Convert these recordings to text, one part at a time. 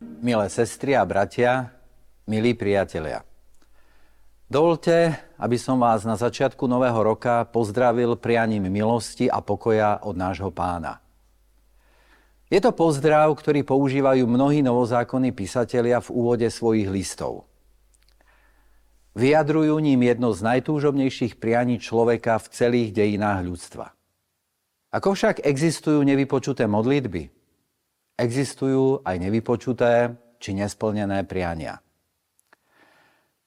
Milé sestry a bratia, milí priatelia. Dovolte, aby som vás na začiatku nového roka pozdravil prianím milosti a pokoja od nášho pána. Je to pozdrav, ktorý používajú mnohí novozákonní písatelia v úvode svojich listov. Vyjadrujú ním jedno z najtúžobnejších prianí človeka v celých dejinách ľudstva. Ako však existujú nevypočuté modlitby, existujú aj nevypočuté či nesplnené priania.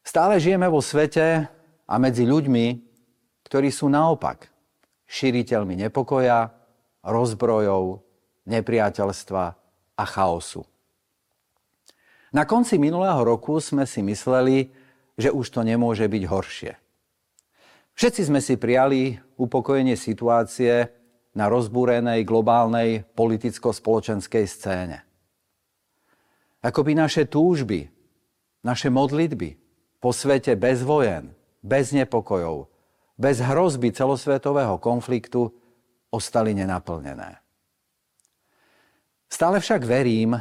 Stále žijeme vo svete a medzi ľuďmi, ktorí sú naopak šíriteľmi nepokoja, rozbrojov, nepriateľstva a chaosu. Na konci minulého roku sme si mysleli, že už to nemôže byť horšie. Všetci sme si prijali upokojenie situácie na rozbúrenej globálnej politicko-spoločenskej scéne. Ako by naše túžby, naše modlitby po svete bez vojen, bez nepokojov, bez hrozby celosvetového konfliktu ostali nenaplnené. Stále však verím,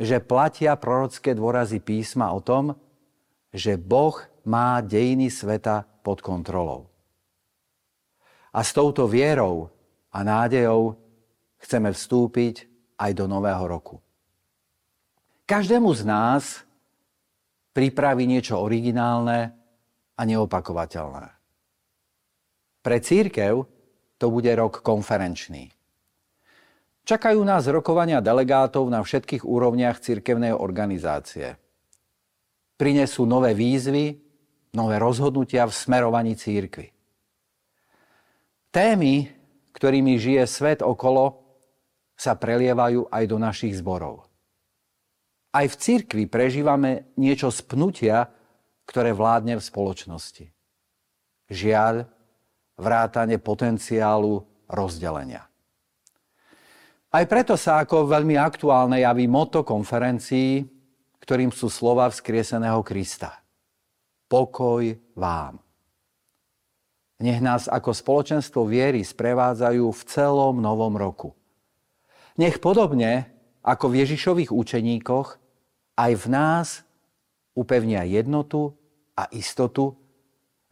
že platia prorocké dôrazy písma o tom, že Boh má dejiny sveta pod kontrolou. A s touto vierou a nádejou chceme vstúpiť aj do nového roku. Každému z nás pripraví niečo originálne a neopakovateľné. Pre církev to bude rok konferenčný. Čakajú nás rokovania delegátov na všetkých úrovniach cirkevnej organizácie. Prinesú nové výzvy, nové rozhodnutia v smerovaní církvy. Témy, ktorými žije svet okolo, sa prelievajú aj do našich zborov. Aj v cirkvi prežívame niečo z pnutia, ktoré vládne v spoločnosti. Žiaľ, vrátane potenciálu rozdelenia. Aj preto sa ako veľmi aktuálne javí moto konferencií, ktorým sú slova vzkrieseného Krista. Pokoj vám. Nech nás ako spoločenstvo viery sprevádzajú v celom novom roku. Nech podobne ako v Ježišových učeníkoch aj v nás upevnia jednotu a istotu,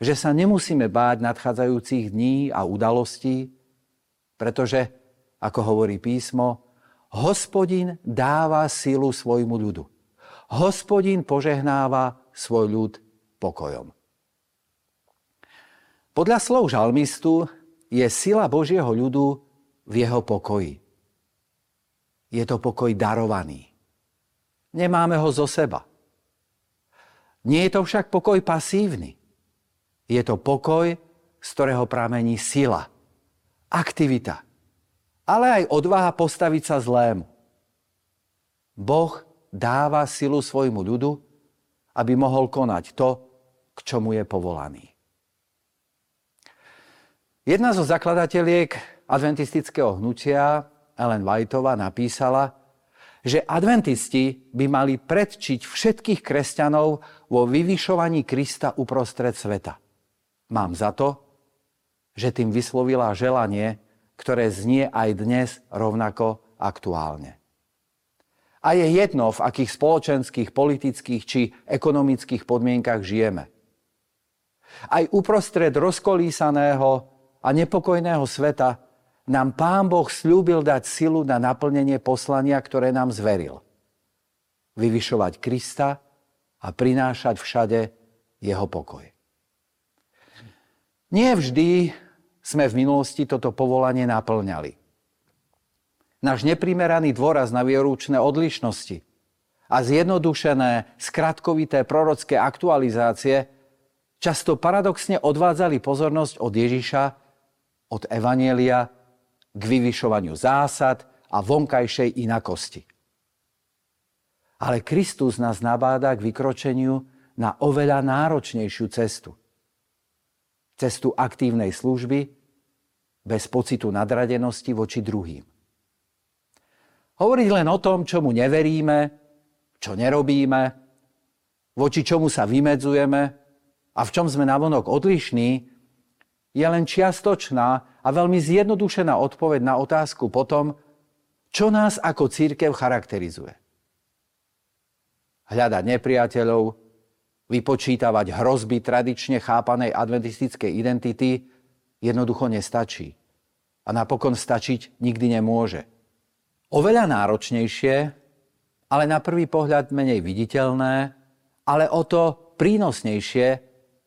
že sa nemusíme báť nadchádzajúcich dní a udalostí, pretože ako hovorí písmo, hospodin dáva silu svojmu ľudu. Hospodin požehnáva svoj ľud pokojom. Podľa slov žalmistu je sila Božieho ľudu v jeho pokoji. Je to pokoj darovaný. Nemáme ho zo seba. Nie je to však pokoj pasívny. Je to pokoj, z ktorého pramení sila, aktivita, ale aj odvaha postaviť sa zlému. Boh dáva silu svojmu ľudu, aby mohol konať to, k čomu je povolaný. Jedna zo zakladateliek adventistického hnutia, Ellen Whiteova, napísala, že adventisti by mali predčiť všetkých kresťanov vo vyvyšovaní Krista uprostred sveta. Mám za to, že tým vyslovila želanie, ktoré znie aj dnes rovnako aktuálne. A je jedno, v akých spoločenských, politických či ekonomických podmienkach žijeme. Aj uprostred rozkolísaného a nepokojného sveta nám Pán Boh slúbil dať silu na naplnenie poslania, ktoré nám zveril. Vyvyšovať Krista a prinášať všade jeho pokoj. Nie vždy sme v minulosti toto povolanie naplňali. Náš neprimeraný dôraz na vierúčné odlišnosti a zjednodušené, skratkovité prorocké aktualizácie často paradoxne odvádzali pozornosť od Ježiša, od Evanielia k vyvyšovaniu zásad a vonkajšej inakosti. Ale Kristus nás nabáda k vykročeniu na oveľa náročnejšiu cestu. Cestu aktívnej služby, bez pocitu nadradenosti voči druhým. Hovoriť len o tom, čomu neveríme, čo nerobíme, voči čomu sa vymedzujeme a v čom sme navonok odlišní, je len čiastočná a veľmi zjednodušená odpoveď na otázku potom, čo nás ako církev charakterizuje. hľadať nepriateľov, vypočítavať hrozby tradične chápanej adventistickej identity jednoducho nestačí. A napokon stačiť nikdy nemôže. Oveľa náročnejšie, ale na prvý pohľad menej viditeľné, ale o to prínosnejšie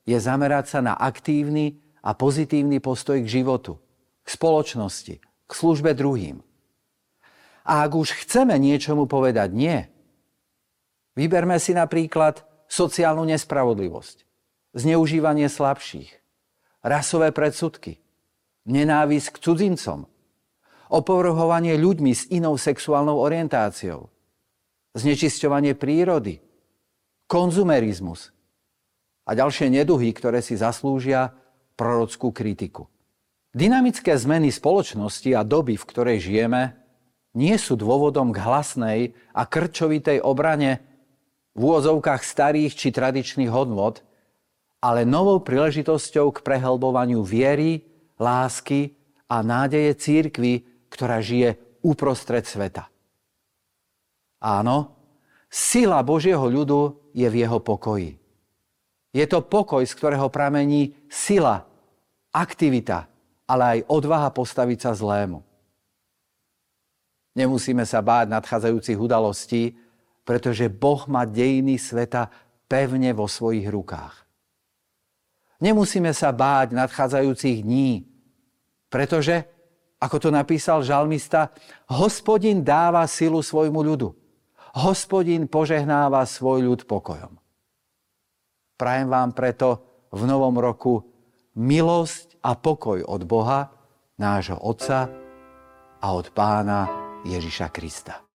je zamerať sa na aktívny a pozitívny postoj k životu, k spoločnosti, k službe druhým. A ak už chceme niečomu povedať nie, vyberme si napríklad sociálnu nespravodlivosť, zneužívanie slabších, rasové predsudky, nenávisť k cudzincom, opovrhovanie ľuďmi s inou sexuálnou orientáciou, znečisťovanie prírody, konzumerizmus a ďalšie neduhy, ktoré si zaslúžia prorockú kritiku. Dynamické zmeny spoločnosti a doby, v ktorej žijeme, nie sú dôvodom k hlasnej a krčovitej obrane v úvozovkách starých či tradičných hodnot, ale novou príležitosťou k prehlbovaniu viery, lásky a nádeje církvy, ktorá žije uprostred sveta. Áno, sila Božieho ľudu je v jeho pokoji. Je to pokoj, z ktorého pramení sila, aktivita, ale aj odvaha postaviť sa zlému. Nemusíme sa báť nadchádzajúcich udalostí, pretože Boh má dejiny sveta pevne vo svojich rukách. Nemusíme sa báť nadchádzajúcich dní, pretože, ako to napísal žalmista, hospodin dáva silu svojmu ľudu. Hospodin požehnáva svoj ľud pokojom. Prajem vám preto v novom roku milosť a pokoj od Boha, nášho Otca a od Pána Ježiša Krista.